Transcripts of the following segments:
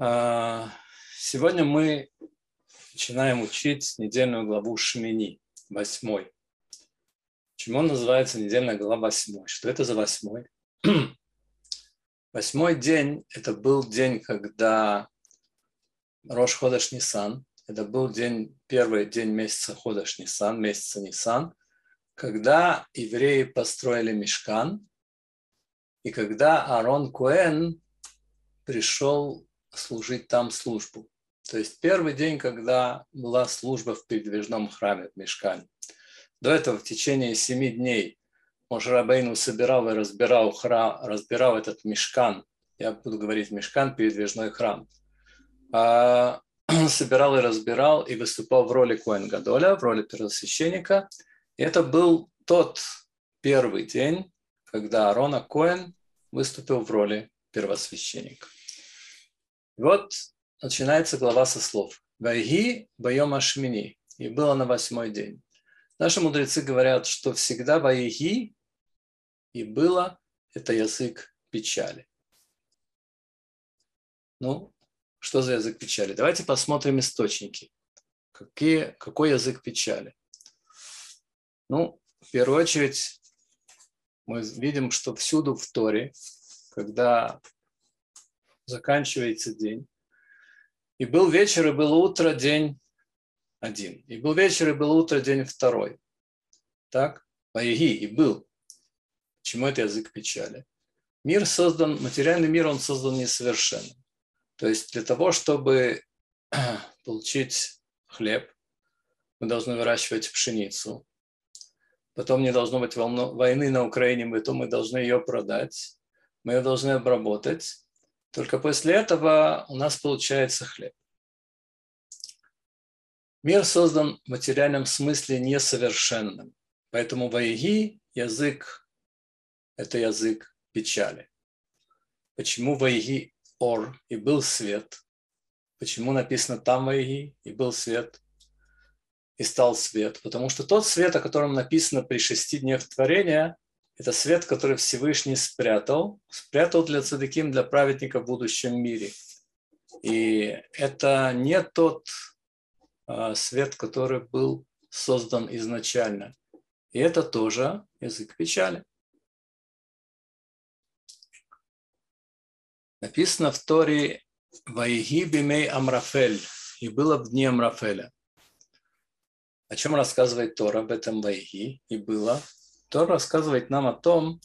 А, сегодня мы начинаем учить недельную главу Шмини, восьмой. Почему называется недельная глава восьмой? Что это за восьмой? Восьмой день – это был день, когда Рош Ходаш Нисан, это был день, первый день месяца Ходаш Нисан, месяца Нисан, когда евреи построили мешкан, и когда Арон Куэн пришел служить там службу. То есть первый день, когда была служба в передвижном храме, в Мешкане. До этого в течение семи дней Мошрабейну собирал и разбирал, храм, разбирал этот мешкан. Я буду говорить мешкан, передвижной храм. А, собирал и разбирал и выступал в роли Коэн Гадоля, в роли первосвященника. И это был тот первый день, когда Арона Коэн выступил в роли первосвященника. Вот начинается глава со слов. Вайги боем ашмини. И было на восьмой день. Наши мудрецы говорят, что всегда вайги и было – это язык печали. Ну, что за язык печали? Давайте посмотрим источники. Какие, какой язык печали? Ну, в первую очередь, мы видим, что всюду в Торе, когда заканчивается день. И был вечер, и было утро, день один. И был вечер, и было утро, день второй. Так? Ваеги, и был. Чему это язык печали? Мир создан, материальный мир, он создан несовершенным. То есть для того, чтобы получить хлеб, мы должны выращивать пшеницу. Потом не должно быть войны на Украине, потом мы должны ее продать. Мы ее должны обработать. Только после этого у нас получается хлеб. Мир создан в материальном смысле несовершенным. Поэтому вайги – язык, это язык печали. Почему вайги – ор и был свет? Почему написано там вайги и был свет? И стал свет. Потому что тот свет, о котором написано при шести днях творения – это свет, который Всевышний спрятал, спрятал для цадыким, для праведника в будущем мире. И это не тот а, свет, который был создан изначально. И это тоже язык печали. Написано в Торе «Ваиги бимей Амрафель» и было в дни Амрафеля. О чем рассказывает Тора об этом Ваиги и было? То рассказывает нам о том,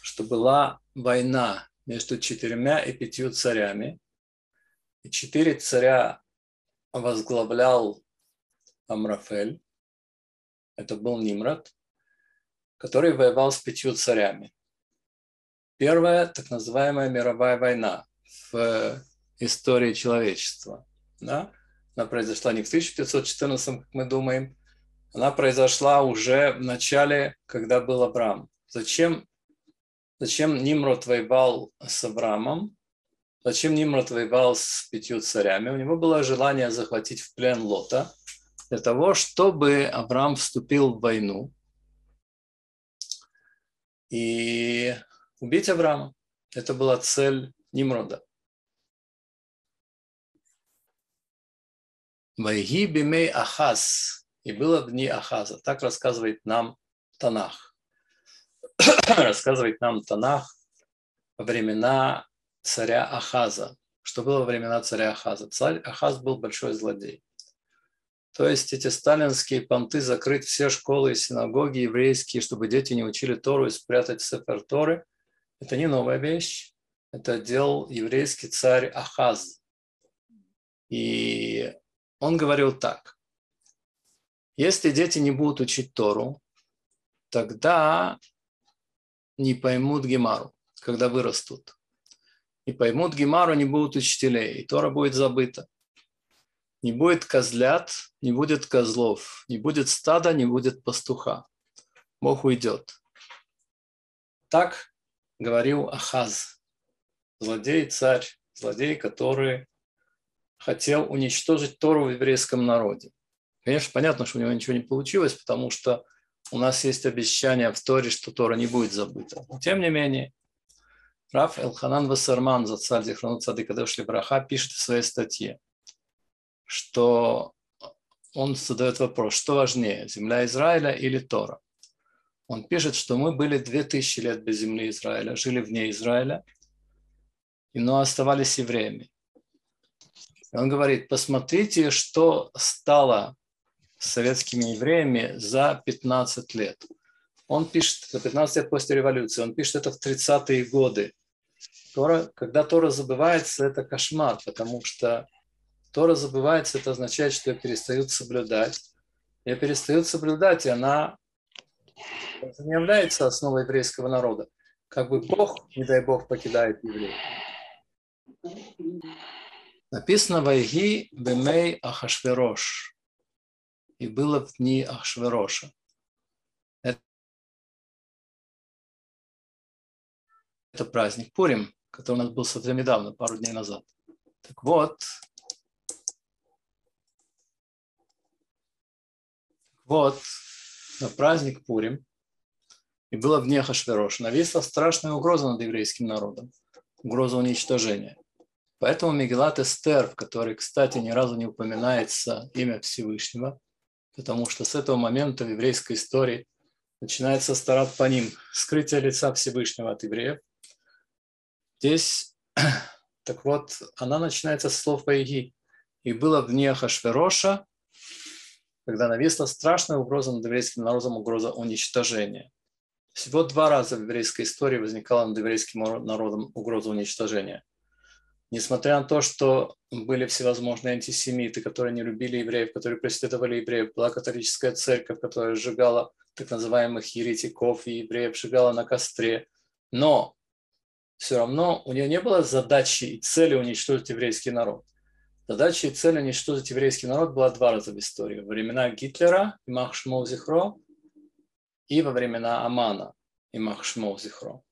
что была война между четырьмя и пятью царями. И четыре царя возглавлял Амрафель, это был Нимрод, который воевал с пятью царями. Первая так называемая мировая война в истории человечества. Да? Она произошла не в 1514, как мы думаем, она произошла уже в начале, когда был Авраам. Зачем, зачем Нимрод воевал с Авраамом? Зачем Нимрод воевал с пятью царями? У него было желание захватить в плен Лота для того, чтобы Авраам вступил в войну и убить Авраама. Это была цель Нимрода. Вайги бимей Ахаз и было дни Ахаза. Так рассказывает нам Танах. рассказывает нам Танах времена царя Ахаза. Что было во времена царя Ахаза? Царь Ахаз был большой злодей. То есть эти сталинские понты закрыть все школы и синагоги еврейские, чтобы дети не учили Тору и спрятать Сефер Торы, это не новая вещь. Это делал еврейский царь Ахаз. И он говорил так. Если дети не будут учить Тору, тогда не поймут Гемару, когда вырастут. Не поймут Гемару, не будут учителей, и Тора будет забыта. Не будет козлят, не будет козлов, не будет стада, не будет пастуха. Бог уйдет. Так говорил Ахаз, злодей царь, злодей, который хотел уничтожить Тору в еврейском народе. Конечно, понятно, что у него ничего не получилось, потому что у нас есть обещание в Торе, что Тора не будет забыта. Но тем не менее, Раф Элханан Вассарман, за царь Зихранут Цадыкадыш Браха, пишет в своей статье, что он задает вопрос, что важнее, земля Израиля или Тора? Он пишет, что мы были две тысячи лет без земли Израиля, жили вне Израиля, но оставались евреями. И он говорит, посмотрите, что стало с советскими евреями за 15 лет. Он пишет, за 15 лет после революции, он пишет это в 30-е годы. Тора, когда Тора забывается, это кошмар, потому что Тора забывается, это означает, что ее перестают соблюдать. Ее перестают соблюдать, и она не является основой еврейского народа. Как бы Бог, не дай Бог, покидает евреев. Написано «Вайги бемей Ахашверош». И было в дни Ахашвероша. Это, это праздник Пурим, который у нас был совсем недавно, пару дней назад. Так вот, вот, на праздник Пурим, и было в дни Ахашвероша, нависла страшная угроза над еврейским народом, угроза уничтожения. Поэтому Мегелат Эстер, в которой, кстати, ни разу не упоминается имя Всевышнего, потому что с этого момента в еврейской истории начинается старат по ним, скрытие лица Всевышнего от евреев. Здесь, так вот, она начинается с слов Вайги. И было в дне Хашвероша, когда нависла страшная угроза над еврейским народом, угроза уничтожения. Всего два раза в еврейской истории возникала над еврейским народом угроза уничтожения несмотря на то, что были всевозможные антисемиты, которые не любили евреев, которые преследовали евреев, была католическая церковь, которая сжигала так называемых еретиков и евреев, сжигала на костре. Но все равно у нее не было задачи и цели уничтожить еврейский народ. Задача и цель уничтожить еврейский народ была два раза в истории. Во времена Гитлера и Махшмол Зихро и во времена Амана и Махшмол Зихро.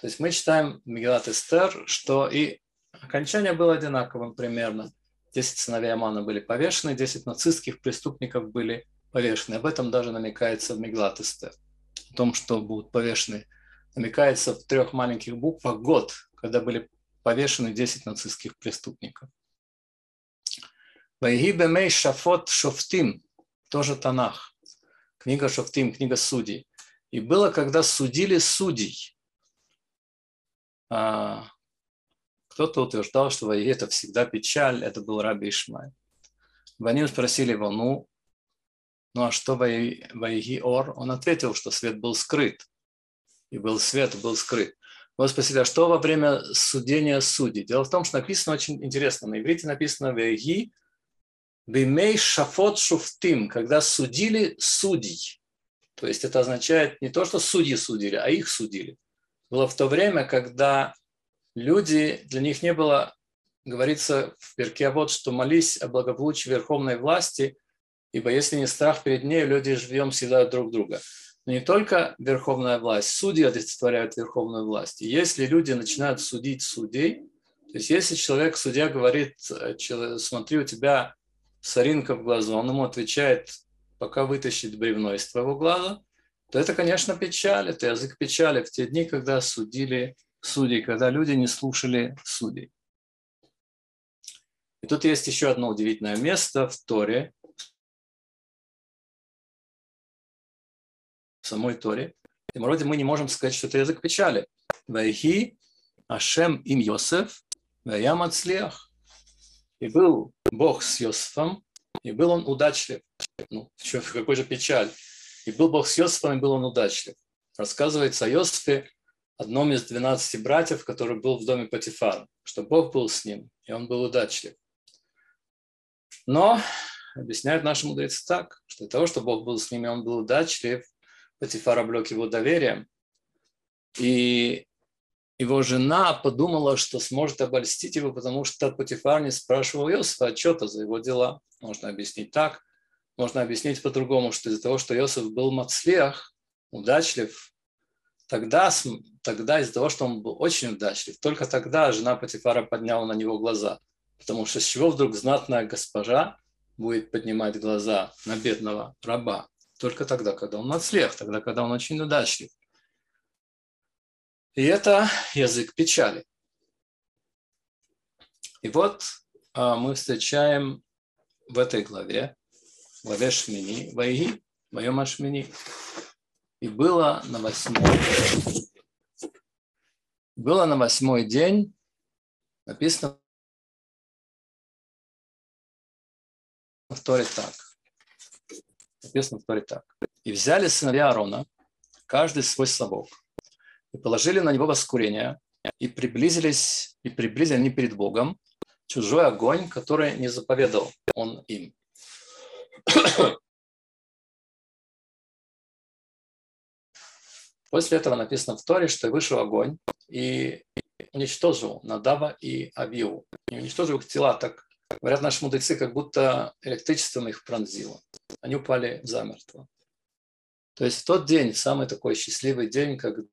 То есть мы читаем Мегилат Эстер, что и Окончание было одинаковым примерно. Десять сыновей Амана были повешены, десять нацистских преступников были повешены. Об этом даже намекается в Меглатесте. О том, что будут повешены, намекается в трех маленьких буквах год, когда были повешены 10 нацистских преступников. Вайги бемей шафот шофтим, тоже Танах. Книга Шофтим, книга судей. И было, когда судили судей. А, кто-то утверждал, что это всегда печаль, это был Раби Ишмай. Они спросили его, ну, ну а что Ваиги Ор? Он ответил, что свет был скрыт. И был свет, был скрыт. Вы спросили, а что во время судения судей? Дело в том, что написано очень интересно. На иврите написано «Ваиги бимей шафот шуфтим», когда судили судей. То есть это означает не то, что судьи судили, а их судили. Было в то время, когда люди, для них не было, говорится в перке вот, что молись о благополучии верховной власти, ибо если не страх перед ней, люди живем съедают друг друга. Но не только верховная власть, судьи олицетворяют верховную власть. Если люди начинают судить судей, то есть если человек, судья говорит, смотри, у тебя соринка в глазу, он ему отвечает, пока вытащит бревно из твоего глаза, то это, конечно, печаль, это язык печали в те дни, когда судили судей, когда люди не слушали судей. И тут есть еще одно удивительное место в Торе, в самой Торе. И вроде мы не можем сказать, что это язык печали. Вайхи Ашем им Йосеф, Ваям Ацлиах. И был Бог с Йосифом, и был он удачлив. Ну, в какой же печаль. И был Бог с Йосифом, и был он удачлив. Рассказывается о Йосифе, одном из 12 братьев, который был в доме Патифара, что Бог был с ним, и он был удачлив. Но объясняют наши мудрецы так, что для того, чтобы Бог был с ними, он был удачлив, Патифар облег его доверием, и его жена подумала, что сможет обольстить его, потому что Патифар не спрашивал Иосифа отчета за его дела. Можно объяснить так, можно объяснить по-другому, что из-за того, что Иосиф был мацлех, удачлив, тогда, тогда из-за того, что он был очень удачлив, только тогда жена Патифара подняла на него глаза. Потому что с чего вдруг знатная госпожа будет поднимать глаза на бедного раба? Только тогда, когда он нацлех, тогда, когда он очень удачлив. И это язык печали. И вот а, мы встречаем в этой главе, в главе Шмини, Вайги, Вайома Шмини. И было на восьмой было на восьмой день, написано в Торе так. Написано в Торе так. И взяли сыновья Аарона, каждый свой совок, и положили на него воскурение, и приблизились, и приблизили они перед Богом чужой огонь, который не заповедал он им. После этого написано в Торе, что вышел огонь и уничтожил Надава и Авиу. И уничтожил их тела, так говорят наши мудрецы, как будто электричеством их пронзило. Они упали замертво. То есть в тот день, самый такой счастливый день, когда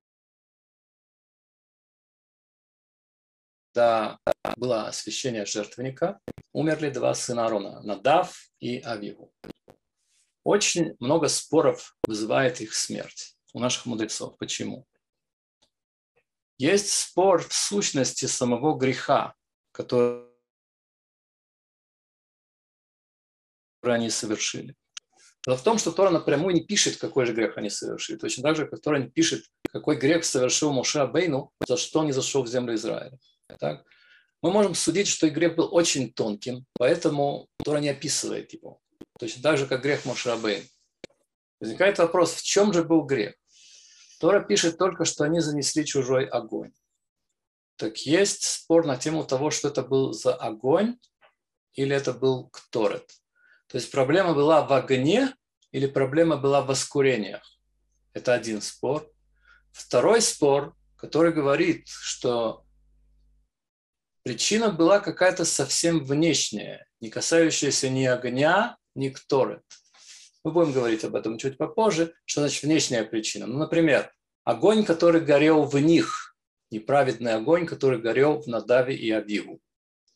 было освящение жертвенника, умерли два сына Аарона, Надав и Авигу. Очень много споров вызывает их смерть у наших мудрецов. Почему? Есть спор в сущности самого греха, который они совершили. Дело в том, что Тора напрямую не пишет, какой же грех они совершили. Точно так же, как Тора не пишет, какой грех совершил Моше Абейну, за что он не зашел в землю Израиля. Так? Мы можем судить, что и грех был очень тонким, поэтому Тора не описывает его. Точно так же, как грех Моше Абейну. Возникает вопрос, в чем же был грех? Тора пишет только, что они занесли чужой огонь. Так есть спор на тему того, что это был за огонь или это был кторет. То есть проблема была в огне или проблема была в воскурениях. Это один спор. Второй спор, который говорит, что причина была какая-то совсем внешняя, не касающаяся ни огня, ни кторет. Мы будем говорить об этом чуть попозже, что значит внешняя причина. Ну, например, огонь, который горел в них, неправедный огонь, который горел в Надаве и Абигу.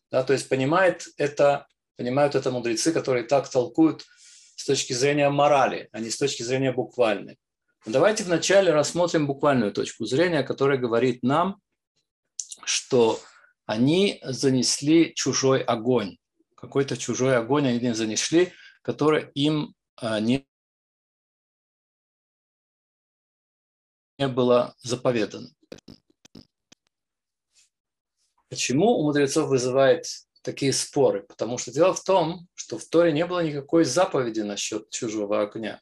Да, то есть понимает это, понимают это мудрецы, которые так толкуют с точки зрения морали, а не с точки зрения буквальной. Но давайте вначале рассмотрим буквальную точку зрения, которая говорит нам, что они занесли чужой огонь. Какой-то чужой огонь они занесли, который им не было заповедано. Почему у мудрецов вызывает такие споры? Потому что дело в том, что в Торе не было никакой заповеди насчет чужого огня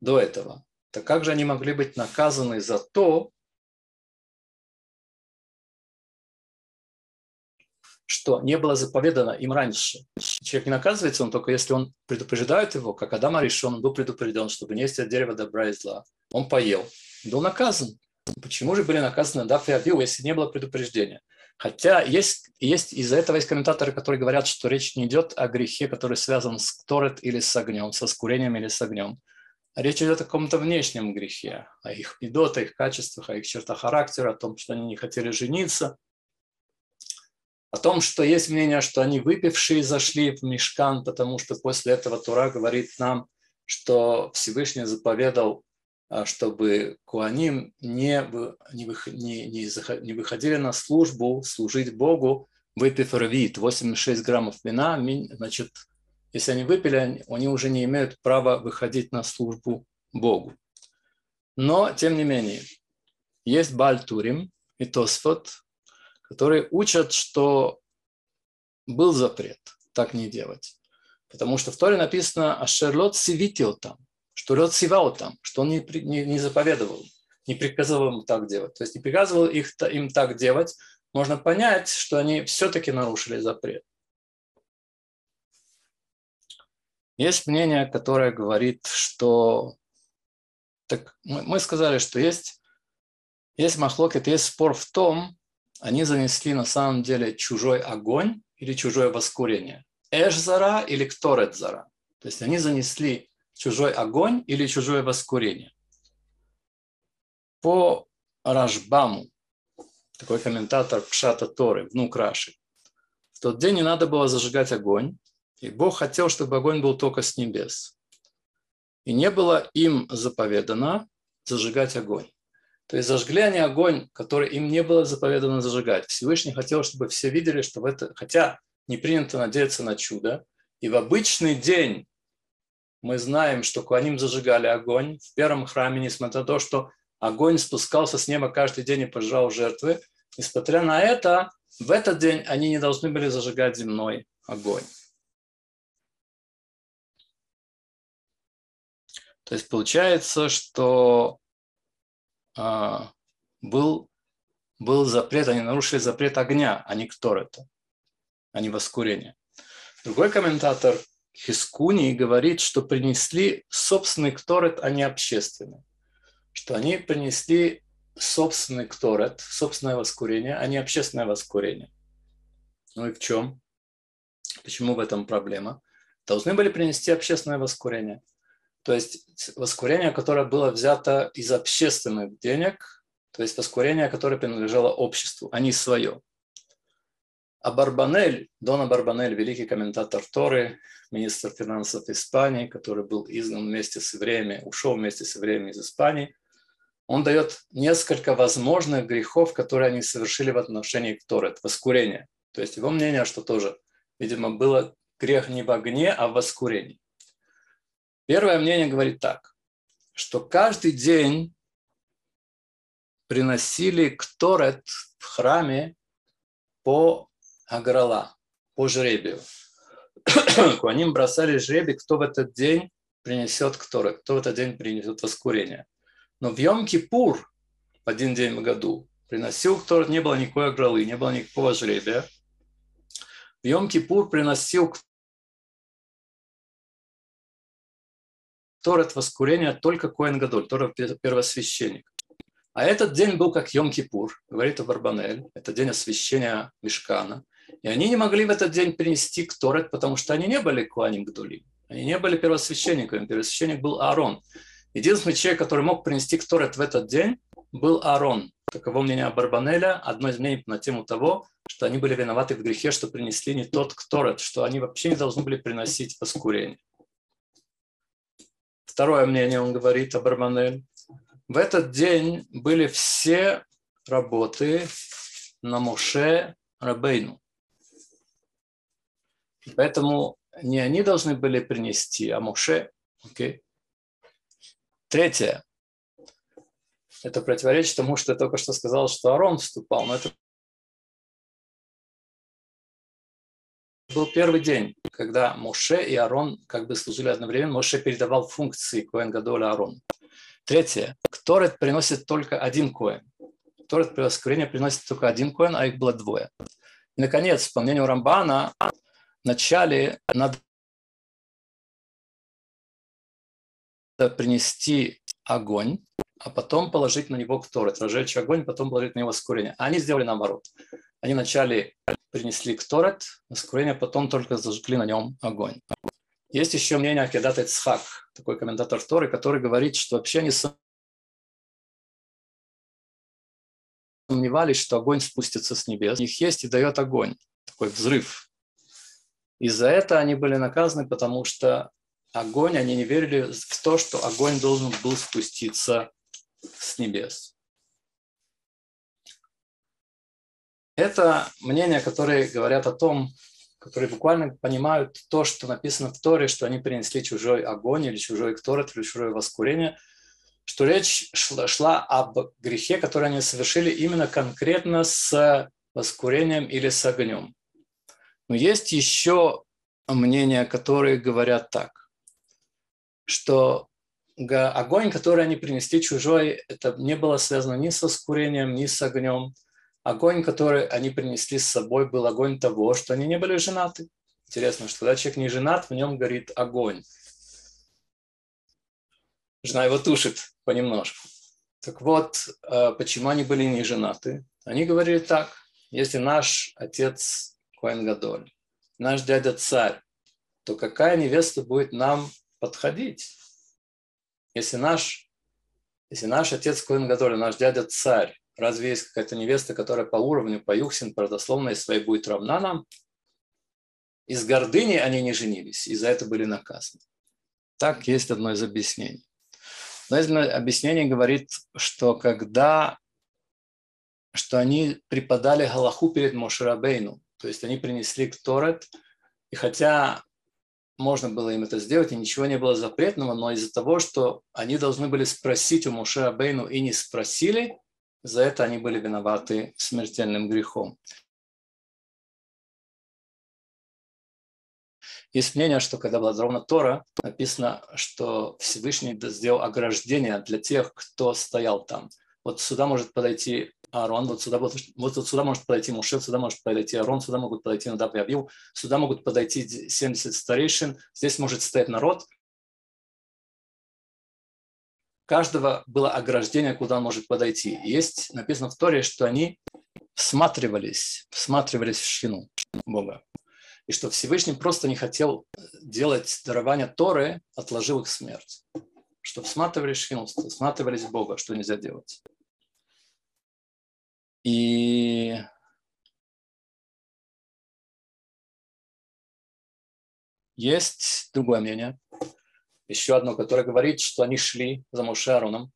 до этого. Так как же они могли быть наказаны за то, что не было заповедано им раньше. Человек не наказывается, он только если он предупреждает его, как Адам Аришон, он был предупрежден, чтобы не есть от дерева добра и зла. Он поел, был наказан. Почему же были наказаны Даф и Авил, если не было предупреждения? Хотя есть, есть из-за этого есть комментаторы, которые говорят, что речь не идет о грехе, который связан с торет или с огнем, со скурением или с огнем. Речь идет о каком-то внешнем грехе, о их бедот, о их качествах, о их чертах характера, о том, что они не хотели жениться – о том, что есть мнение, что они выпившие зашли в мешкан, потому что после этого Тура говорит нам, что Всевышний заповедал, а, чтобы куаним не, не, не, не выходили на службу, служить Богу, выпив рвит 86 граммов вина, значит, если они выпили, они уже не имеют права выходить на службу Богу. Но, тем не менее, есть Бальтурим и Тосфот, которые учат, что был запрет так не делать. Потому что в Торе написано «Ашерлот сивитил там», что Лот сивал там, что он не, не, не заповедовал, не приказывал им так делать. То есть не приказывал их, им так делать, можно понять, что они все-таки нарушили запрет. Есть мнение, которое говорит, что... Так мы сказали, что есть, есть махлокет, есть спор в том, они занесли на самом деле чужой огонь или чужое воскурение. Эшзара или кторетзара. То есть они занесли чужой огонь или чужое воскурение. По Рашбаму, такой комментатор Пшата Торы, внук Раши, в тот день не надо было зажигать огонь, и Бог хотел, чтобы огонь был только с небес. И не было им заповедано зажигать огонь. То есть зажгли они огонь, который им не было заповедано зажигать. Всевышний хотел, чтобы все видели, что в это, хотя не принято надеяться на чудо, и в обычный день мы знаем, что Куаним зажигали огонь в первом храме, несмотря на то, что огонь спускался с неба каждый день и пожрал жертвы. Несмотря на это, в этот день они не должны были зажигать земной огонь. То есть получается, что был, был запрет, они нарушили запрет огня, а не кторета, а не воскурения. Другой комментатор Хискуни говорит, что принесли собственный кторет, а не общественный. Что они принесли собственный кторет, собственное воскурение, а не общественное воскурение. Ну и в чем? Почему в этом проблема? Должны были принести общественное воскурение. То есть воскурение, которое было взято из общественных денег, то есть воскурение, которое принадлежало обществу, а не свое. А Барбанель, Дона Барбанель, великий комментатор Торы, министр финансов Испании, который был изгнан вместе с евреями, ушел вместе с евреями из Испании, он дает несколько возможных грехов, которые они совершили в отношении к Торе, воскурение. То есть его мнение, что тоже, видимо, было грех не в огне, а в воскурении. Первое мнение говорит так, что каждый день приносили кторет в храме по аграла, по жребию. Куаним бросали жребий, кто в этот день принесет кторет, кто в этот день принесет воскурение. Но в Йом-Кипур, в один день в году, приносил кторет, не было никакой агралы, не было никакого жребия. В Йом-Кипур приносил Торет воскурения только Коэн Гадоль, Торет первосвященник. А этот день был как Йом-Кипур, говорит Барбанель, это день освящения Мешкана. И они не могли в этот день принести Кторет, потому что они не были Куаним Гдулим. Они не были первосвященниками. Первосвященник был Аарон. Единственный человек, который мог принести Кторет в этот день, был Аарон. Таково мнение Барбанеля, одно из мнений на тему того, что они были виноваты в грехе, что принесли не тот Кторет, что они вообще не должны были приносить воскурение. Второе мнение он говорит, Абарманель. В этот день были все работы на Моше Рабейну. Поэтому не они должны были принести, а Моше. Okay. Третье. Это противоречит тому, что я только что сказал, что Арон вступал. Но это был первый день, когда Моше и Арон как бы служили одновременно. Моше передавал функции Коэн Гадоля Арону. Третье. Кторет приносит только один коэн. Кторет при воскурении приносит только один коэн, а их было двое. И, наконец, по мнению Рамбана, вначале надо принести огонь, а потом положить на него кторет, разжечь огонь, потом положить на него воскурение. А они сделали наоборот. Они вначале принесли кторет, воскурение, потом только зажгли на нем огонь. Есть еще мнение Акедат Эцхак, такой комментатор Торы, который говорит, что вообще они сомневались, что огонь спустится с небес. У них есть и дает огонь, такой взрыв. И за это они были наказаны, потому что огонь, они не верили в то, что огонь должен был спуститься с небес. Это мнения, которые говорят о том, которые буквально понимают то, что написано в Торе, что они принесли чужой огонь или чужой кторет, или чужое воскурение, что речь шла, шла об грехе, который они совершили именно конкретно с воскурением или с огнем. Но есть еще мнения, которые говорят так, что огонь, который они принесли чужой, это не было связано ни с воскурением, ни с огнем, Огонь, который они принесли с собой, был огонь того, что они не были женаты. Интересно, что когда человек не женат, в нем горит огонь. Жена его тушит понемножку. Так вот, э, почему они были не женаты? Они говорили так, если наш отец Коэн Гадоль, наш дядя царь, то какая невеста будет нам подходить? Если наш, если наш отец Коэн Гадоль, наш дядя царь, Разве есть какая-то невеста, которая по уровню, по юхсин, по родословной своей будет равна нам? Из гордыни они не женились, и за это были наказаны. Так есть одно из объяснений. Но объяснение говорит, что когда что они преподали Галаху перед Мошерабейну, то есть они принесли к Торет, и хотя можно было им это сделать, и ничего не было запретного, но из-за того, что они должны были спросить у Моше Абейну и не спросили, за это они были виноваты смертельным грехом. Есть мнение, что когда была дарована Тора, написано, что Всевышний сделал ограждение для тех, кто стоял там. Вот сюда может подойти Аарон, вот сюда, вот, вот сюда может подойти Муше, сюда может подойти Аарон, сюда могут подойти Надав и Авил, сюда могут подойти 70 старейшин, здесь может стоять народ. Каждого было ограждение, куда он может подойти. Есть написано в Торе, что они всматривались, всматривались в шину Бога. И что Всевышний просто не хотел делать дарование Торы, отложил их смерть. Что всматривались в шину, всматривались в Бога, что нельзя делать. И есть другое мнение, еще одно, которое говорит, что они шли за Моше Ароном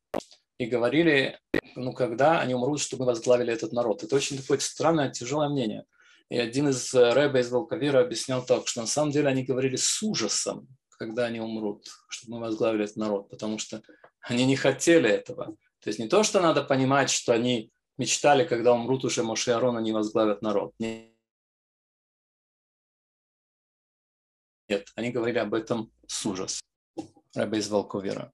и говорили, ну, когда они умрут, чтобы мы возглавили этот народ. Это очень такое странное, тяжелое мнение. И один из э, рэба из Волковира объяснял так, что на самом деле они говорили с ужасом, когда они умрут, чтобы мы возглавили этот народ, потому что они не хотели этого. То есть не то, что надо понимать, что они мечтали, когда умрут уже Моше Арон, они возглавят народ. Нет, они говорили об этом с ужасом. Рэбе из Волковера.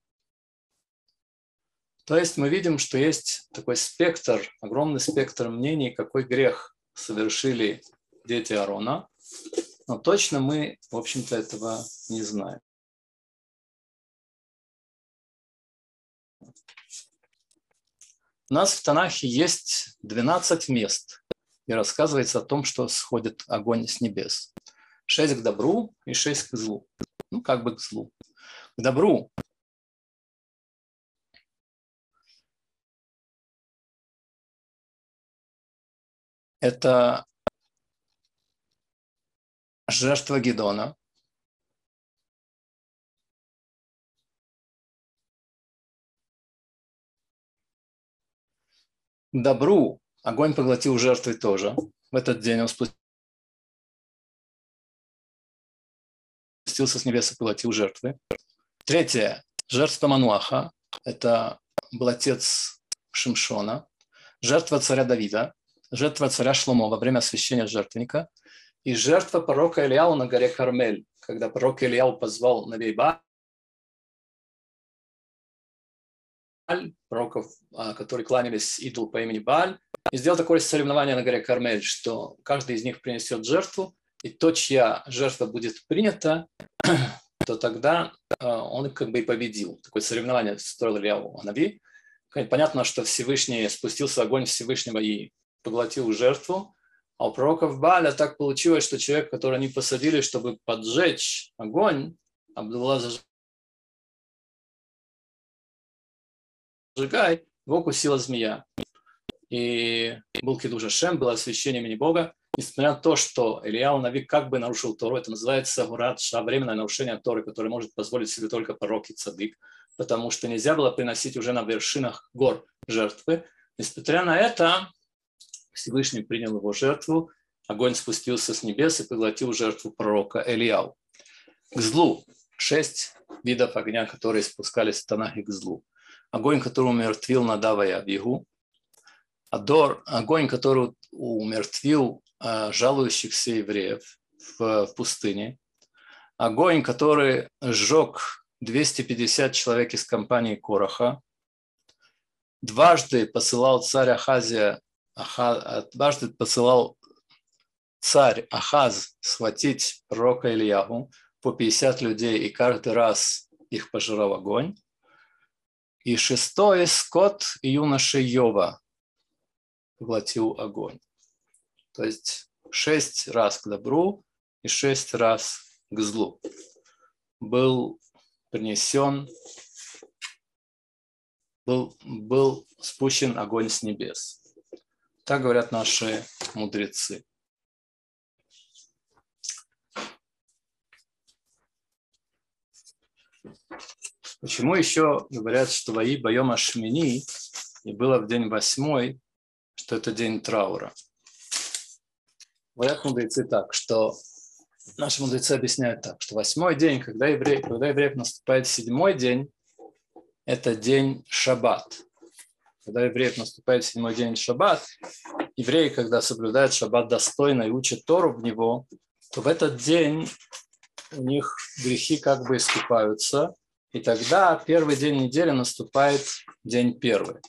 То есть мы видим, что есть такой спектр, огромный спектр мнений, какой грех совершили дети Арона, но точно мы, в общем-то, этого не знаем. У нас в Танахе есть 12 мест, и рассказывается о том, что сходит огонь с небес. Шесть к добру и шесть к злу. Ну, как бы к злу. К добру это жертва Гедона, добру огонь поглотил жертвы тоже. В этот день он спустился с небес и поглотил жертвы. Третье. Жертва Мануаха. Это был отец Шимшона. Жертва царя Давида. Жертва царя Шломо во время освящения жертвенника. И жертва пророка Ильяу на горе Кармель, когда пророк Ильяу позвал Навейба пророков, а, которые кланялись идолу по имени Баль, и сделал такое соревнование на горе Кармель, что каждый из них принесет жертву, и то, чья жертва будет принята, то тогда а, он как бы и победил. Такое соревнование строил Ильяу Анави. Понятно, что Всевышний спустился огонь Всевышнего и поглотил жертву, а у пророков Баля так получилось, что человек, который они посадили, чтобы поджечь огонь, Абдулла сжигай, его укусила змея. И был кидуш Шем, было освящение имени Бога. Несмотря на то, что Ильяу Нави как бы нарушил Тору, это называется гурат временное нарушение Торы, которое может позволить себе только пророк и цадык, потому что нельзя было приносить уже на вершинах гор жертвы. Несмотря на это, Всевышний принял его жертву, огонь спустился с небес и поглотил жертву пророка Элияу. К злу. Шесть видов огня, которые спускались в Танахе к злу огонь, который умертвил Надава и Авигу, Адор, огонь, который умертвил жалующихся евреев в, в пустыне, огонь, который сжег 250 человек из компании Короха, дважды посылал царь Ахазия, Аха, дважды посылал царь Ахаз схватить пророка Ильягу по 50 людей, и каждый раз их пожирал огонь. И шестое скот юноши Йова поглотил огонь. То есть шесть раз к добру и шесть раз к злу был принесен, был, был спущен огонь с небес. Так говорят наши мудрецы. Почему еще говорят, что вои боем Ашмини, и было в день восьмой, что это день траура? Говорят мудрецы так, что наши мудрецы объясняют так, что восьмой день, когда еврей, когда еврей наступает седьмой день, это день шаббат. Когда евреев наступает седьмой день шаббат, евреи, когда соблюдают шаббат достойно и учат Тору в него, то в этот день у них грехи как бы искупаются, и тогда первый день недели наступает день первый.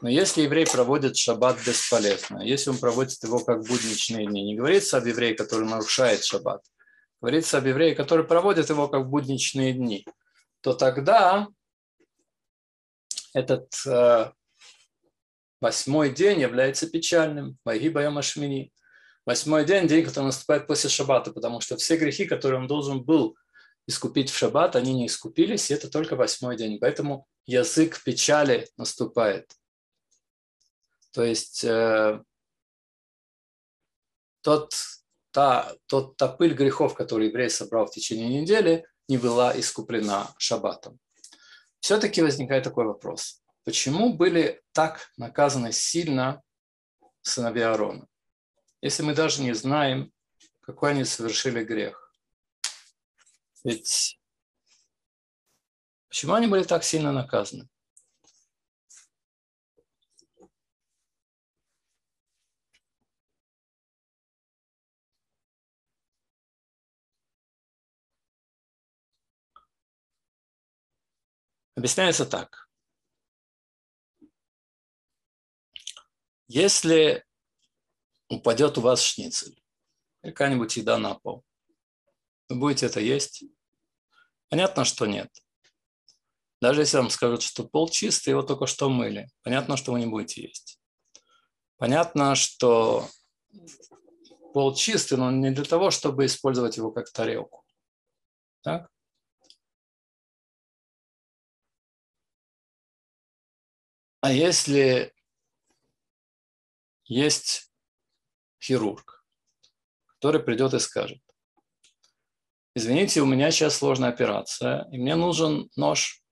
Но если еврей проводит шаббат бесполезно, если он проводит его как будничные дни, не говорится об еврее, который нарушает шаббат, говорится об еврее, который проводит его как будничные дни, то тогда этот э, восьмой день является печальным. Вайги Байом Ашмини. Восьмой день – день, который наступает после шаббата, потому что все грехи, которые он должен был искупить в шаббат, они не искупились, и это только восьмой день. Поэтому язык печали наступает. То есть э, тот, та, тот, та пыль грехов, которую еврей собрал в течение недели, не была искуплена шаббатом. Все-таки возникает такой вопрос. Почему были так наказаны сильно сыновья Аарона? Если мы даже не знаем, какой они совершили грех. Ведь почему они были так сильно наказаны? Объясняется так. Если упадет у вас шницель, какая-нибудь еда на пол, вы будете это есть? Понятно, что нет. Даже если вам скажут, что пол чистый, его только что мыли, понятно, что вы не будете есть. Понятно, что пол чистый, но не для того, чтобы использовать его как тарелку. Так? А если есть хирург, который придет и скажет, извините, у меня сейчас сложная операция, и мне нужен нож.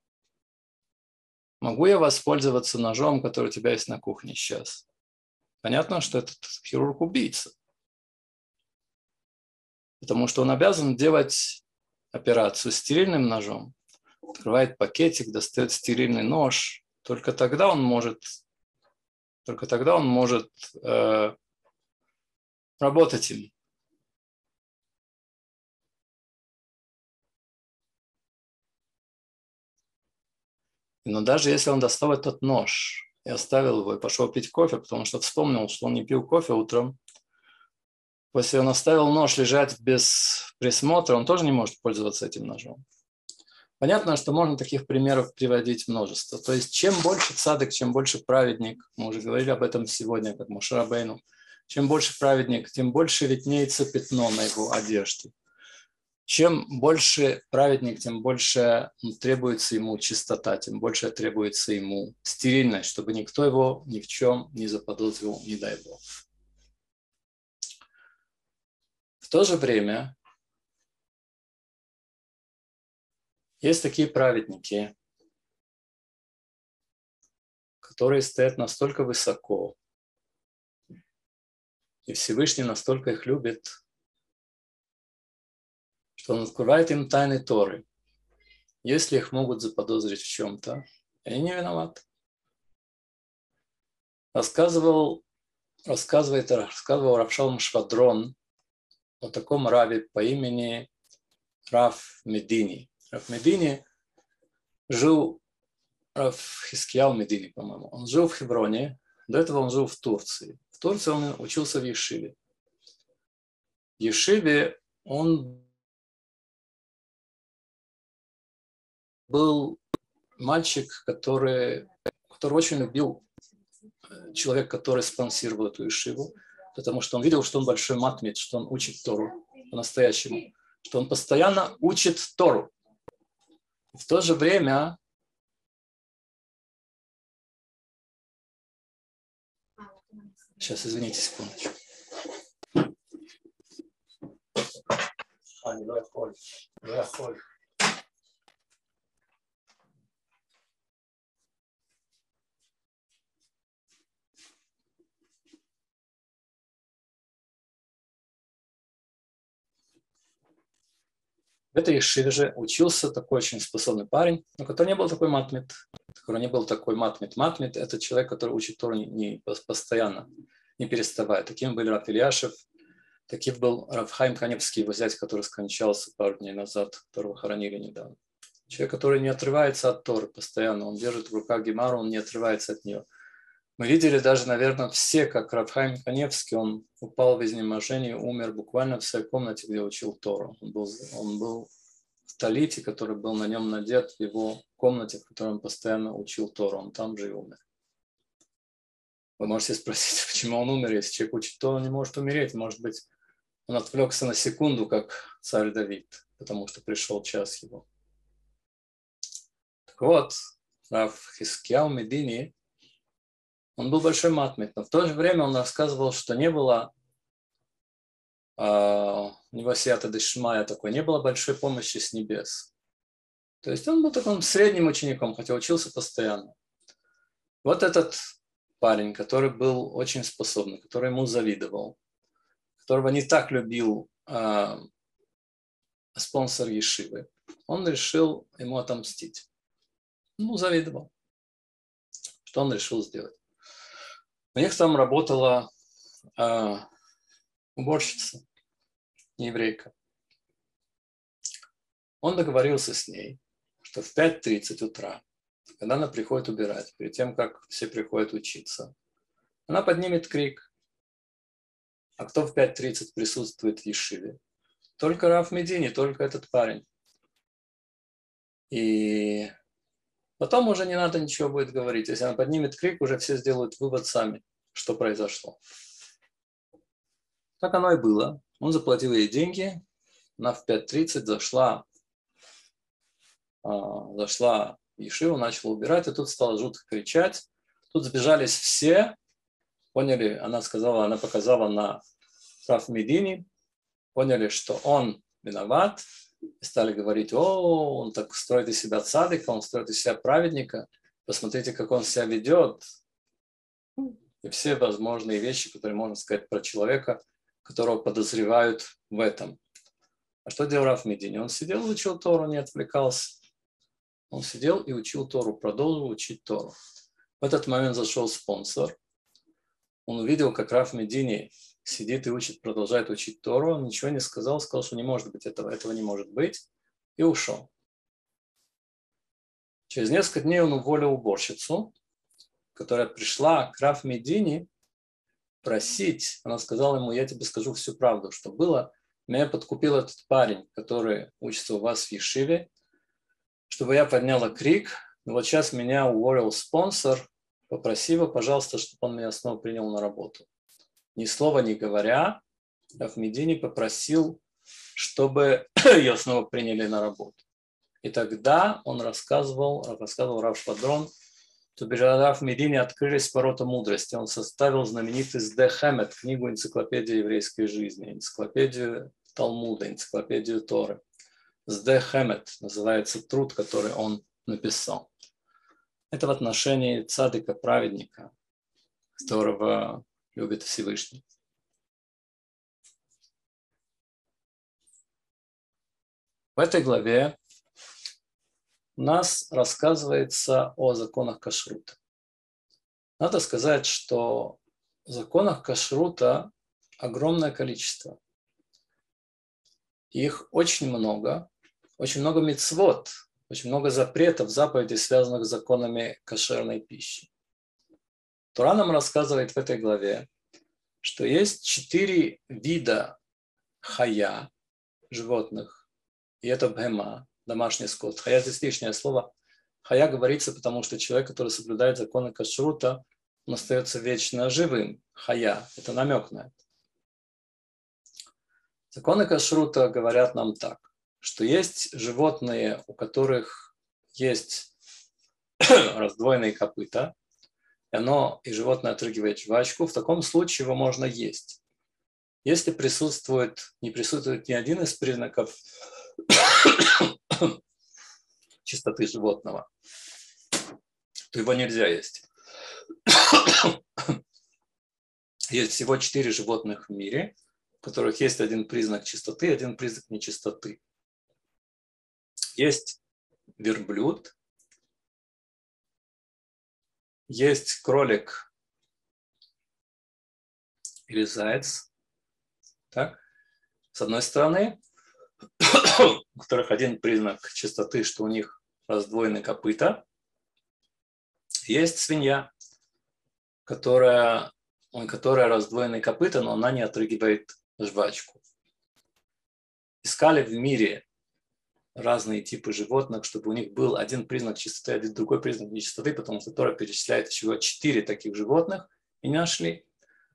Могу я воспользоваться ножом, который у тебя есть на кухне сейчас? Понятно, что этот хирург убийца. Потому что он обязан делать операцию стерильным ножом. Открывает пакетик, достает стерильный нож, только тогда он может, только тогда он может э, работать им. Но даже если он достал этот нож и оставил его и пошел пить кофе, потому что вспомнил, что он не пил кофе утром, если он оставил нож лежать без присмотра, он тоже не может пользоваться этим ножом. Понятно, что можно таких примеров приводить множество. То есть чем больше цадок, чем больше праведник, мы уже говорили об этом сегодня, как Мушарабейну, чем больше праведник, тем больше виднеется пятно на его одежде. Чем больше праведник, тем больше требуется ему чистота, тем больше требуется ему стерильность, чтобы никто его ни в чем не заподозрил, не дай Бог. В то же время Есть такие праведники, которые стоят настолько высоко, и Всевышний настолько их любит, что он открывает им тайны Торы. Если их могут заподозрить в чем-то, они не виноваты. Рассказывал, рассказывает, рассказывал Равшалм Швадрон о таком раве по имени Рав Медини. Раф Медини жил, Раф Хискиял Медини, по-моему, он жил в Хевроне, до этого он жил в Турции. В Турции он учился в Ешиве. В Ешиве он был мальчик, который, который очень любил э, человек, который спонсировал эту Ешиву, потому что он видел, что он большой матмит, что он учит Тору по-настоящему, что он постоянно учит Тору. В то же время Сейчас, извините, секундочку. А, не, давай, Коль. Давай, Коль. В этой Ешиве же учился такой очень способный парень, но который не был такой матмит, который не был такой матмит. Матмит – это человек, который учит Тору не постоянно, не переставая. Таким был Раф Ильяшев, таким был Рафхайм Каневский, его зять, который скончался пару дней назад, которого хоронили недавно. Человек, который не отрывается от Торы постоянно, он держит в руках Гемару, он не отрывается от нее. Мы видели даже, наверное, все, как Рафхайм Каневский, он упал в изнеможение, умер буквально в своей комнате, где учил Тору. Он был, он был в талите, который был на нем надет в его комнате, в которой он постоянно учил Тору. Он там же и умер. Вы можете спросить, почему он умер, если человек учит Тору, он не может умереть. Может быть, он отвлекся на секунду, как царь Давид, потому что пришел час его. Так вот, Раф Хискяу Медини, он был большой матмит, но в то же время он рассказывал, что не было Uh, у него сията дешмая такой, не было большой помощи с небес. То есть он был таким средним учеником, хотя учился постоянно. Вот этот парень, который был очень способный, который ему завидовал, которого не так любил uh, спонсор Ешивы, он решил ему отомстить. Ну, завидовал. Что он решил сделать? У них там работала э, уборщица, не еврейка. Он договорился с ней, что в 5.30 утра, когда она приходит убирать, перед тем, как все приходят учиться, она поднимет крик. А кто в 5.30 присутствует в Ешиве? Только Раф Медини, только этот парень. И Потом уже не надо ничего будет говорить. Если она поднимет крик, уже все сделают вывод сами, что произошло. Так оно и было. Он заплатил ей деньги. Она в 5.30 зашла, а, зашла в Ешиву, начала убирать, и тут стала жутко кричать. Тут сбежались все, поняли, она сказала, она показала на Раф Медини, поняли, что он виноват, стали говорить, о, он так строит из себя цадыка, он строит из себя праведника, посмотрите, как он себя ведет. И все возможные вещи, которые можно сказать про человека, которого подозревают в этом. А что делал Раф Медини? Он сидел и учил Тору, не отвлекался. Он сидел и учил Тору, продолжил учить Тору. В этот момент зашел спонсор. Он увидел, как Раф Медини сидит и учит, продолжает учить Тору, он ничего не сказал, сказал, что не может быть этого, этого не может быть, и ушел. Через несколько дней он уволил уборщицу, которая пришла к Раф Медини просить, она сказала ему, я тебе скажу всю правду, что было, меня подкупил этот парень, который учится у вас в Ешиве, чтобы я подняла крик, но вот сейчас меня уволил спонсор, попроси его, пожалуйста, чтобы он меня снова принял на работу ни слова не говоря, Рафмедини попросил, чтобы ее снова приняли на работу. И тогда он рассказывал, рассказывал Раф Швадрон, что Раф Медини открылись ворота мудрости. Он составил знаменитый Сде книгу энциклопедии еврейской жизни, энциклопедию Талмуда, энциклопедию Торы. Сде называется труд, который он написал. Это в отношении цадыка, праведника, которого любит Всевышний. В этой главе у нас рассказывается о законах кашрута. Надо сказать, что в законах кашрута огромное количество. Их очень много, очень много мецвод, очень много запретов, заповедей, связанных с законами кошерной пищи. Тура нам рассказывает в этой главе, что есть четыре вида хая, животных, и это бхема, домашний скот. Хая – здесь лишнее слово. Хая говорится, потому что человек, который соблюдает законы кашрута, он остается вечно живым. Хая – это намек на это. Законы кашрута говорят нам так, что есть животные, у которых есть раздвоенные копыта, оно и животное отрыгивает жвачку, в таком случае его можно есть. Если присутствует, не присутствует ни один из признаков чистоты животного, то его нельзя есть. Есть всего четыре животных в мире, у которых есть один признак чистоты, один признак нечистоты. Есть верблюд, есть кролик или заяц. Так? С одной стороны, у которых один признак чистоты, что у них раздвоены копыта. Есть свинья, которая, у которой раздвоены копыта, но она не отрыгивает жвачку. Искали в мире разные типы животных, чтобы у них был один признак чистоты, один другой признак нечистоты, потому что Тора перечисляет всего четыре таких животных и не нашли.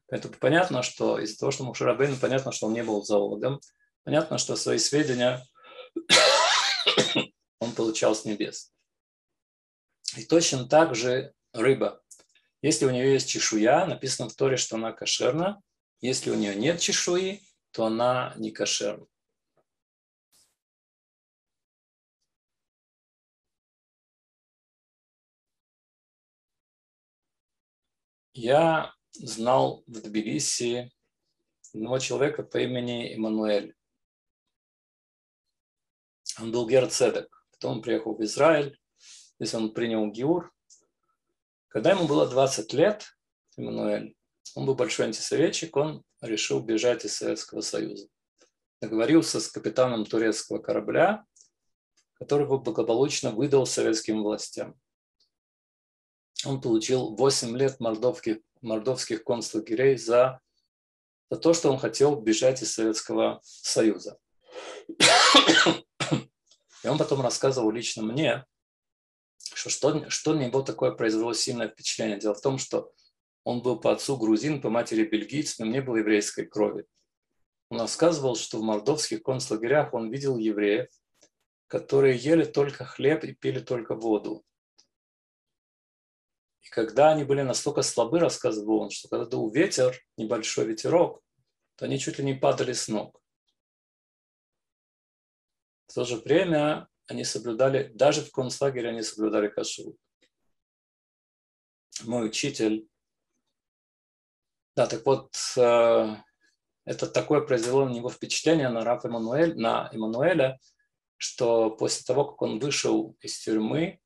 Поэтому понятно, что из-за того, что Мушарабейн, понятно, что он не был зоологом, понятно, что свои сведения он получал с небес. И точно так же рыба. Если у нее есть чешуя, написано в Торе, что она кошерна. Если у нее нет чешуи, то она не кошерна. Я знал в Тбилиси одного человека по имени Эммануэль. Он был герцедек. Потом он приехал в Израиль. Здесь он принял Гиур. Когда ему было 20 лет, Эммануэль, он был большой антисоветчик, он решил бежать из Советского Союза. Договорился с капитаном турецкого корабля, который его благополучно выдал советским властям. Он получил 8 лет мордовских, мордовских концлагерей за, за то, что он хотел бежать из Советского Союза. И он потом рассказывал лично мне, что, что, что на него такое произвело сильное впечатление. Дело в том, что он был по отцу грузин, по матери бельгиец, но не было еврейской крови. Он рассказывал, что в мордовских концлагерях он видел евреев, которые ели только хлеб и пили только воду. И когда они были настолько слабы, рассказывал он, что когда дул ветер, небольшой ветерок, то они чуть ли не падали с ног. В то же время они соблюдали, даже в концлагере они соблюдали кашрут. Мой учитель, да, так вот, э, это такое произвело на него впечатление на Рафа Эммануэль, на Эммануэля, что после того, как он вышел из тюрьмы,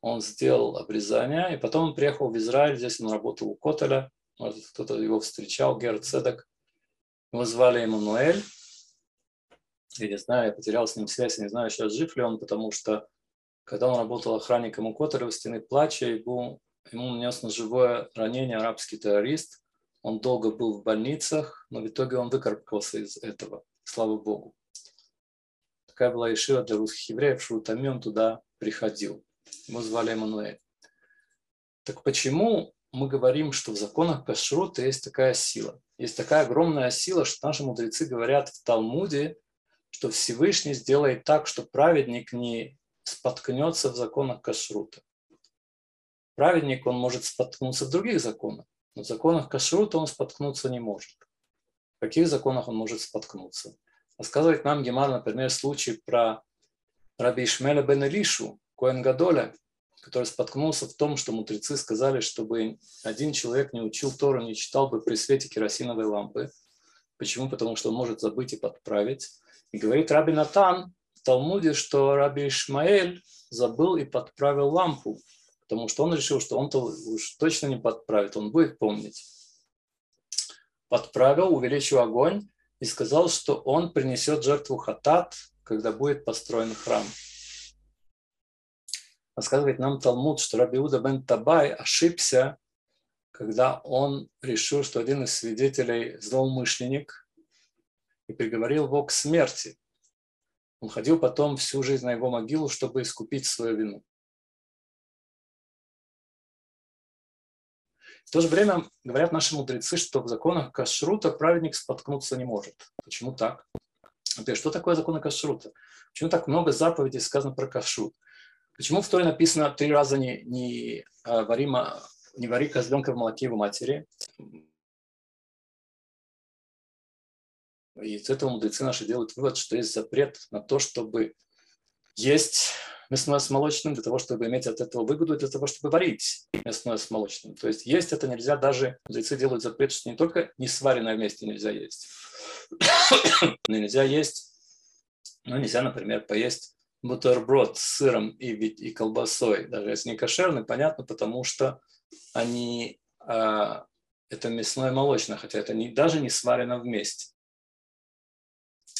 он сделал обрезание, и потом он приехал в Израиль, здесь он работал у Котеля, кто-то его встречал, Герд Седок, его звали Эммануэль, я не знаю, я потерял с ним связь, не знаю, сейчас жив ли он, потому что когда он работал охранником у Котора в стены плача, ему, ему нанес ножевое ранение арабский террорист. Он долго был в больницах, но в итоге он выкарабкался из этого, слава Богу. Такая была Ишива для русских евреев, Шутами он туда приходил. Его звали Эммануэль. Так почему мы говорим, что в законах Кашрута есть такая сила? Есть такая огромная сила, что наши мудрецы говорят в Талмуде, что Всевышний сделает так, что праведник не споткнется в законах кашрута. Праведник, он может споткнуться в других законах, но в законах кашрута он споткнуться не может. В каких законах он может споткнуться? Рассказывает нам Гемар, например, случай про Раби Ишмеля бен Илишу, Коэн Гадоля, который споткнулся в том, что мудрецы сказали, чтобы один человек не учил Тору, не читал бы при свете керосиновой лампы. Почему? Потому что он может забыть и подправить. И говорит Раби Натан в Талмуде, что Раби Ишмаэль забыл и подправил лампу, потому что он решил, что он-то уж точно не подправит, он будет помнить. Подправил, увеличил огонь и сказал, что он принесет жертву хатат, когда будет построен храм. Рассказывает нам Талмуд, что Раби Уда бен Табай ошибся, когда он решил, что один из свидетелей злоумышленник, и приговорил его к смерти. Он ходил потом всю жизнь на его могилу, чтобы искупить свою вину. В то же время говорят наши мудрецы, что в законах кашрута праведник споткнуться не может. Почему так? Что такое законы кашрута? Почему так много заповедей сказано про кашрут? Почему в Торе написано три раза не, не, а, вари, не вари козленка в молоке его матери? И из этого мудрецы наши делают вывод, что есть запрет на то, чтобы есть мясное с молочным, для того, чтобы иметь от этого выгоду, для того, чтобы варить мясное с молочным. То есть есть это нельзя даже, мудрецы делают запрет, что не только не сваренное вместе нельзя есть, но нельзя есть, ну нельзя, например, поесть бутерброд с сыром и, и колбасой, даже если не кошерный, понятно, потому что они, а, это мясное и молочное, хотя это не, даже не сварено вместе.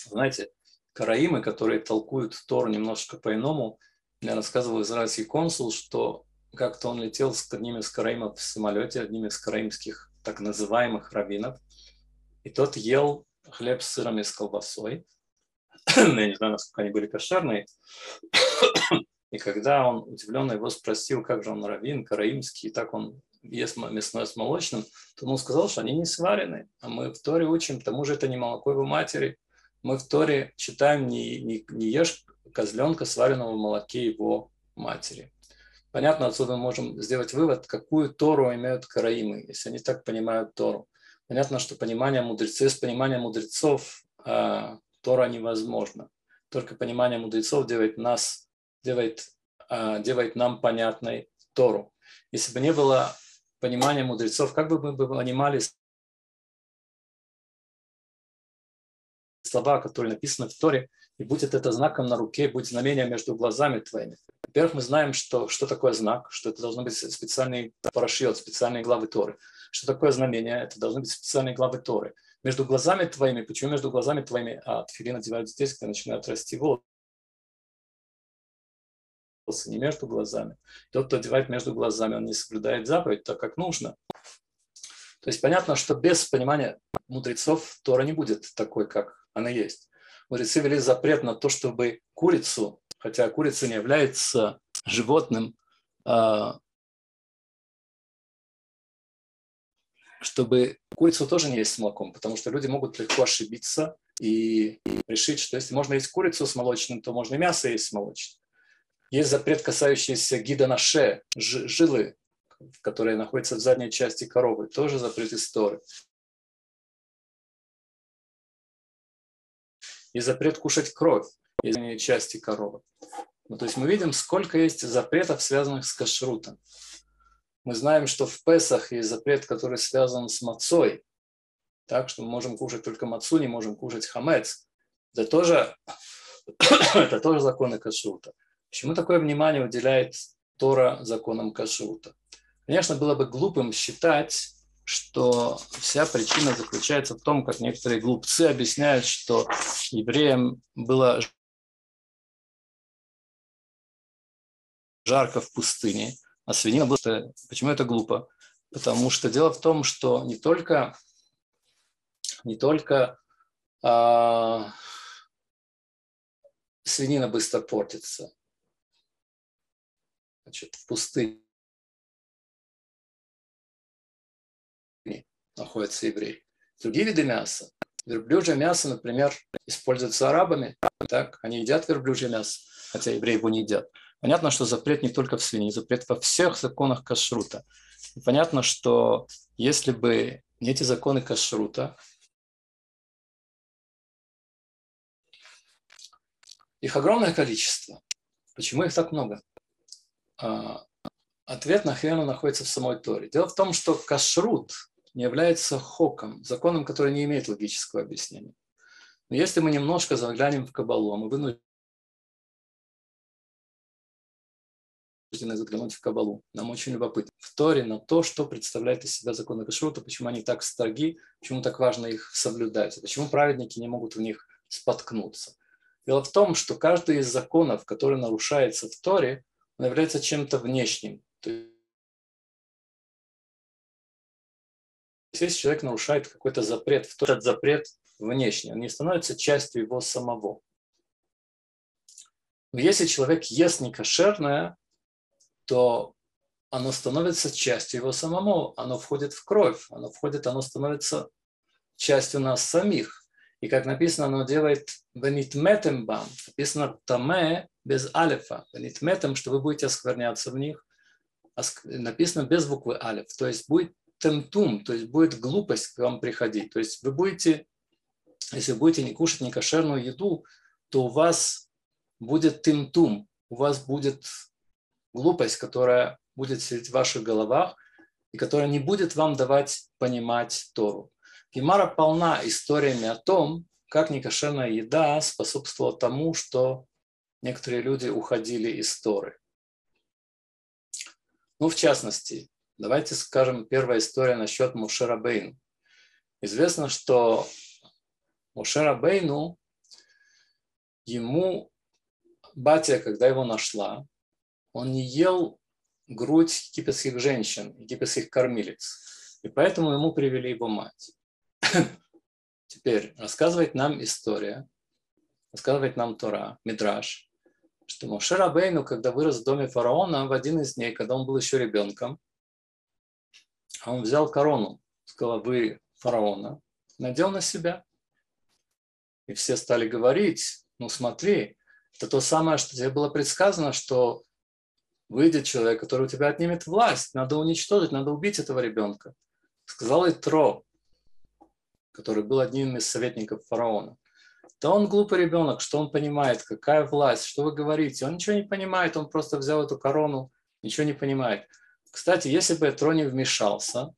Знаете, караимы, которые толкуют Тору немножко по-иному, мне рассказывал израильский консул, что как-то он летел с одним из караимов в самолете, одним из караимских так называемых раввинов, и тот ел хлеб с сыром и с колбасой. Я не знаю, насколько они были кошерные. И когда он удивленно его спросил, как же он раввин, караимский, и так он ест мясное с молочным, то он сказал, что они не сварены. А мы в Торе учим, тому же это не молоко его матери. Мы в Торе читаем, не, не, не ешь козленка, сваренного в молоке его матери. Понятно, отсюда мы можем сделать вывод, какую Тору имеют караимы, если они так понимают Тору. Понятно, что понимание мудрецов, с пониманием мудрецов э, Тора невозможно. Только понимание мудрецов делает нас, делает, э, делает нам понятной Тору. Если бы не было понимания мудрецов, как бы мы бы понимали слова, которые написаны в Торе, и будет это знаком на руке, будет знамение между глазами твоими. Во-первых, мы знаем, что, что такое знак, что это должно быть специальный парашют, специальные главы Торы. Что такое знамение? Это должны быть специальные главы Торы. Между глазами твоими, почему между глазами твоими, а тфили надевают здесь, когда начинают расти волосы, не между глазами. Тот, кто одевает между глазами, он не соблюдает заповедь так, как нужно. То есть понятно, что без понимания мудрецов Тора не будет такой, как она есть. Мудрецы вели запрет на то, чтобы курицу, хотя курица не является животным, а, чтобы курицу тоже не есть с молоком, потому что люди могут легко ошибиться и решить, что если можно есть курицу с молочным, то можно и мясо есть с молочным. Есть запрет, касающийся гида наше, жилы, которые находятся в задней части коровы, тоже запрет истории. И запрет кушать кровь из задней части коровы. Ну, то есть мы видим, сколько есть запретов, связанных с кашрутом. Мы знаем, что в Песах есть запрет, который связан с мацой. Так что мы можем кушать только мацу, не можем кушать хамец. Это тоже, это тоже законы кашрута. Почему такое внимание уделяет Тора законам кашрута? Конечно, было бы глупым считать, что вся причина заключается в том, как некоторые глупцы объясняют, что евреям было жарко в пустыне, а свинина была... Почему это глупо? Потому что дело в том, что не только, не только а, свинина быстро портится, значит, в пустыне находится еврей. Другие виды мяса, верблюжье мясо, например, используется арабами, так, они едят верблюжье мясо, хотя евреи его не едят. Понятно, что запрет не только в свинине, запрет во всех законах кашрута. И понятно, что если бы не эти законы кашрута, их огромное количество. Почему их так много? А, ответ на Хену находится в самой Торе. Дело в том, что кашрут не является хоком, законом, который не имеет логического объяснения. Но если мы немножко заглянем в Кабалу, мы вынуждены вынуждены заглянуть в Кабалу. Нам очень любопытно. В Торе на то, что представляет из себя законы Кашрута, почему они так строги, почему так важно их соблюдать, почему праведники не могут в них споткнуться. Дело в том, что каждый из законов, который нарушается в Торе, он является чем-то внешним. То есть если человек нарушает какой-то запрет, этот запрет внешний, он не становится частью его самого. Но если человек ест некошерное, то оно становится частью его самому, оно входит в кровь, оно входит, оно становится частью нас самих. И как написано, оно делает венитметем бам, написано таме без алифа, венитметем, что вы будете оскверняться в них, написано без буквы алиф, то есть будет темтум, то есть будет глупость к вам приходить. То есть вы будете, если будете не кушать некошерную еду, то у вас будет темтум, у вас будет глупость, которая будет сидеть в ваших головах и которая не будет вам давать понимать Тору. Гемара полна историями о том, как некошерная еда способствовала тому, что некоторые люди уходили из Торы. Ну, в частности, давайте скажем первая история насчет Мушера Бейну. Известно, что Мушера Бейну, ему батя, когда его нашла, он не ел грудь египетских женщин, египетских кормилец. И поэтому ему привели его мать. Теперь рассказывает нам история, рассказывает нам Тора, Мидраш, что Моше Рабейну, когда вырос в доме фараона, в один из дней, когда он был еще ребенком, он взял корону с головы фараона, надел на себя. И все стали говорить, ну смотри, это то самое, что тебе было предсказано, что выйдет человек, который у тебя отнимет власть, надо уничтожить, надо убить этого ребенка. Сказал и Тро, который был одним из советников фараона. Да он глупый ребенок, что он понимает, какая власть, что вы говорите. Он ничего не понимает, он просто взял эту корону, ничего не понимает. Кстати, если бы Тро не вмешался,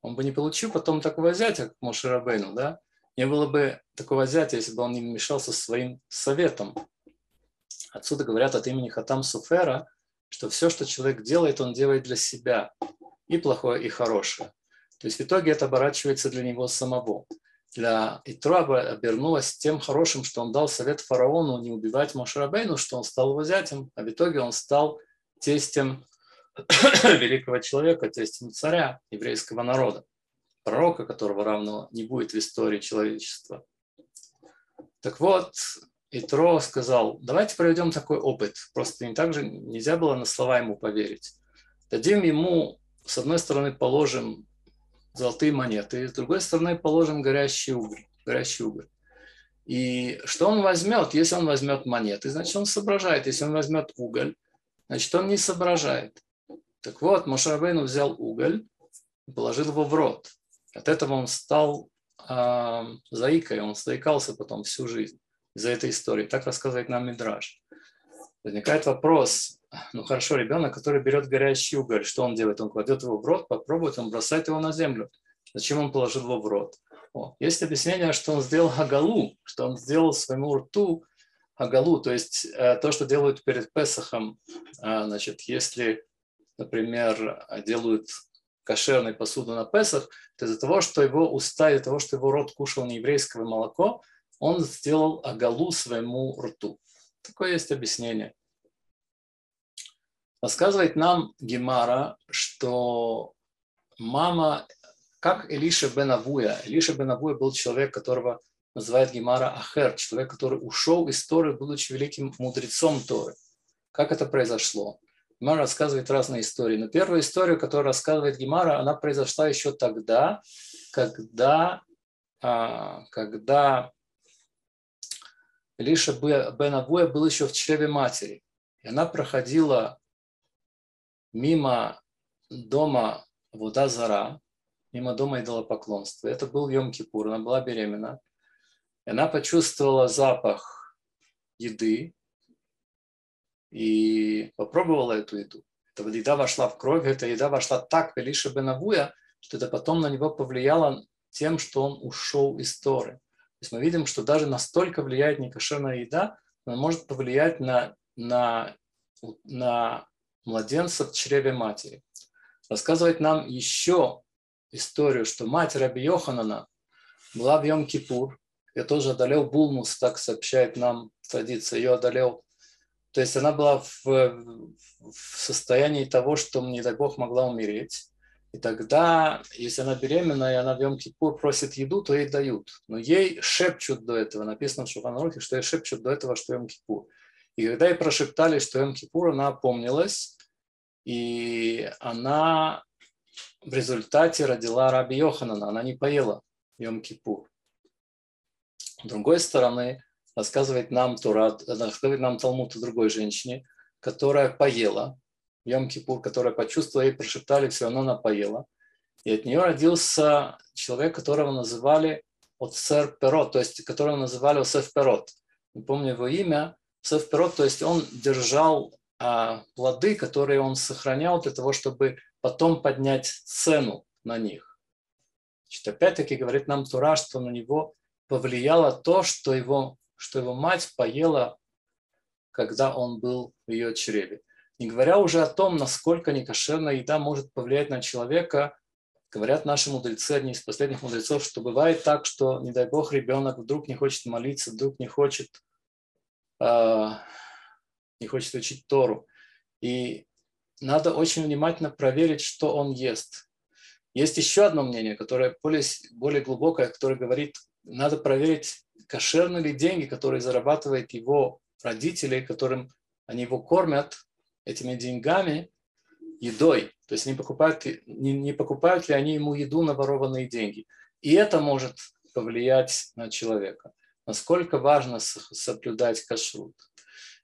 он бы не получил потом такого зятя, как Мошерабейну, да? Не было бы такого зятя, если бы он не вмешался своим советом. Отсюда говорят от имени Хатам Суфера, что все, что человек делает, он делает для себя, и плохое, и хорошее. То есть в итоге это оборачивается для него самого. Для Итро обернулось тем хорошим, что он дал совет фараону не убивать Мошерабейну, что он стал его зятем, а в итоге он стал тестем великого человека, тестем царя еврейского народа, пророка, которого равно не будет в истории человечества. Так вот, Итро сказал, давайте проведем такой опыт. Просто не так же нельзя было на слова ему поверить. Дадим ему, с одной стороны, положим золотые монеты, с другой стороны, положим горящий уголь. Горящий уголь. И что он возьмет? Если он возьмет монеты, значит, он соображает. Если он возьмет уголь, значит, он не соображает. Так вот, Мошарабейну взял уголь и положил его в рот. От этого он стал э, заикой, он заикался потом всю жизнь из-за этой истории. Так рассказывает нам Мидраж. Возникает вопрос, ну хорошо, ребенок, который берет горящий уголь, что он делает? Он кладет его в рот, попробует, он бросает его на землю. Зачем он положил его в рот? О, есть объяснение, что он сделал агалу, что он сделал своему рту агалу, то есть э, то, что делают перед Песахом, э, значит, если, например, делают кошерной посуду на Песах, то из-за того, что его уста, из-за того, что его рот кушал нееврейское молоко, он сделал агалу своему рту. Такое есть объяснение. Рассказывает нам Гемара, что мама, как Элиша бен Авуя, Элиша бен Авуя был человек, которого называет Гемара Ахер, человек, который ушел из Торы, будучи великим мудрецом Торы. Как это произошло? Гемара рассказывает разные истории. Но первая история, которую рассказывает Гемара, она произошла еще тогда, когда, а, когда Илиша бен Абуя был еще в чреве матери. И она проходила мимо дома Вода Зара, мимо дома идолопоклонства. Это был Йом-Кипур, она была беременна. И она почувствовала запах еды и попробовала эту еду. Эта еда вошла в кровь, эта еда вошла так в Илиша бен Абуя, что это потом на него повлияло тем, что он ушел из Торы. То есть мы видим, что даже настолько влияет некошерная еда, она может повлиять на, на, на младенца в чреве матери. Рассказывает нам еще историю, что мать Раби Йоханана была в Йом-Кипур, я тоже одолел Булмус, так сообщает нам традиция, ее одолел. То есть она была в, в состоянии того, что, не дай Бог, могла умереть. И тогда, если она беременна, и она в Йом-Кипур просит еду, то ей дают. Но ей шепчут до этого. Написано в Шуханрухе, что ей шепчут до этого, что Йом-Кипур. И когда ей прошептали, что Йом-Кипур, она опомнилась, и она в результате родила Раби Йоханана. Она не поела Йом-Кипур. С другой стороны, рассказывает нам Турат, рассказывает нам Талмуд другой женщине, которая поела, Йом-Кипур, которая почувствовала, ей прошептали, все равно она поела. И от нее родился человек, которого называли Оцер Перот, то есть которого называли Осеф Перот. Не помню его имя. Осеф Перот, то есть он держал а, плоды, которые он сохранял для того, чтобы потом поднять цену на них. Значит, опять-таки говорит нам Тура, что на него повлияло то, что его, что его мать поела когда он был в ее чреве. Не говоря уже о том, насколько некошерная еда может повлиять на человека, говорят наши мудрецы, одни из последних мудрецов, что бывает так, что, не дай бог, ребенок вдруг не хочет молиться, вдруг не хочет, э, не хочет учить Тору. И надо очень внимательно проверить, что он ест. Есть еще одно мнение, которое более, более глубокое, которое говорит, надо проверить, кошерны ли деньги, которые зарабатывает его родители, которым они его кормят этими деньгами, едой. То есть не покупают, не, не покупают ли они ему еду на ворованные деньги. И это может повлиять на человека. Насколько важно соблюдать кашрут.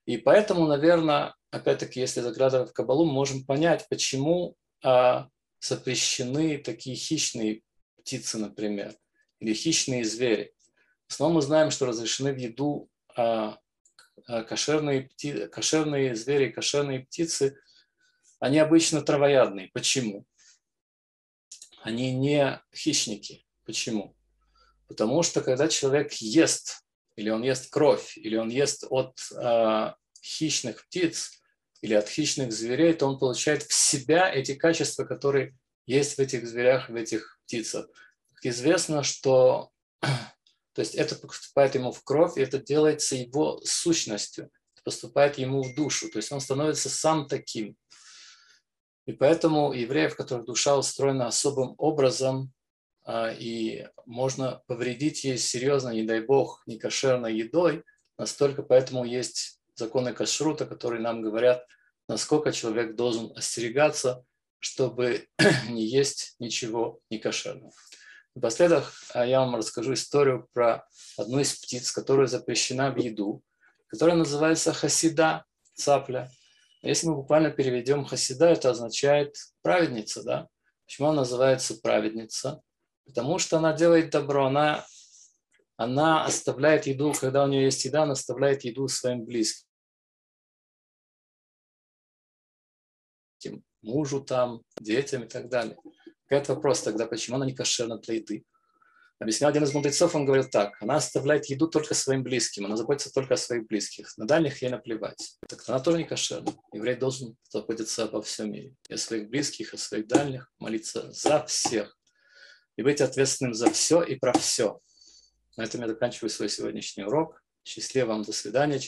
И поэтому, наверное, опять-таки, если заглядывать в Кабалу, мы можем понять, почему а, запрещены такие хищные птицы, например, или хищные звери. Основном мы знаем, что разрешены в еду а, кошерные, пти, кошерные звери, кошерные птицы, они обычно травоядные. Почему? Они не хищники. Почему? Потому что когда человек ест, или он ест кровь, или он ест от э, хищных птиц, или от хищных зверей, то он получает в себя эти качества, которые есть в этих зверях, в этих птицах. Как известно, что то есть это поступает ему в кровь, и это делается его сущностью, поступает ему в душу, то есть он становится сам таким. И поэтому евреев, которых душа устроена особым образом, а, и можно повредить ей серьезно, не дай бог, некошерной едой, настолько поэтому есть законы кашрута, которые нам говорят, насколько человек должен остерегаться, чтобы не есть ничего некошерного. Напоследок а, я вам расскажу историю про одну из птиц, которая запрещена в еду, которая называется хасида, цапля. Если мы буквально переведем хасида, это означает праведница, да? Почему она называется праведница? Потому что она делает добро, она, она оставляет еду, когда у нее есть еда, она оставляет еду своим близким. Мужу там, детям и так далее. Какой вопрос тогда, почему она не кошерна для еды? Объяснял один из мудрецов, он говорил так, она оставляет еду только своим близким, она заботится только о своих близких, на дальних ей наплевать. Так она тоже не кошерна. Еврей должен заботиться обо всем мире, и о своих близких, и о своих дальних, молиться за всех, и быть ответственным за все и про все. На этом я заканчиваю свой сегодняшний урок. Счастливо вам, до свидания.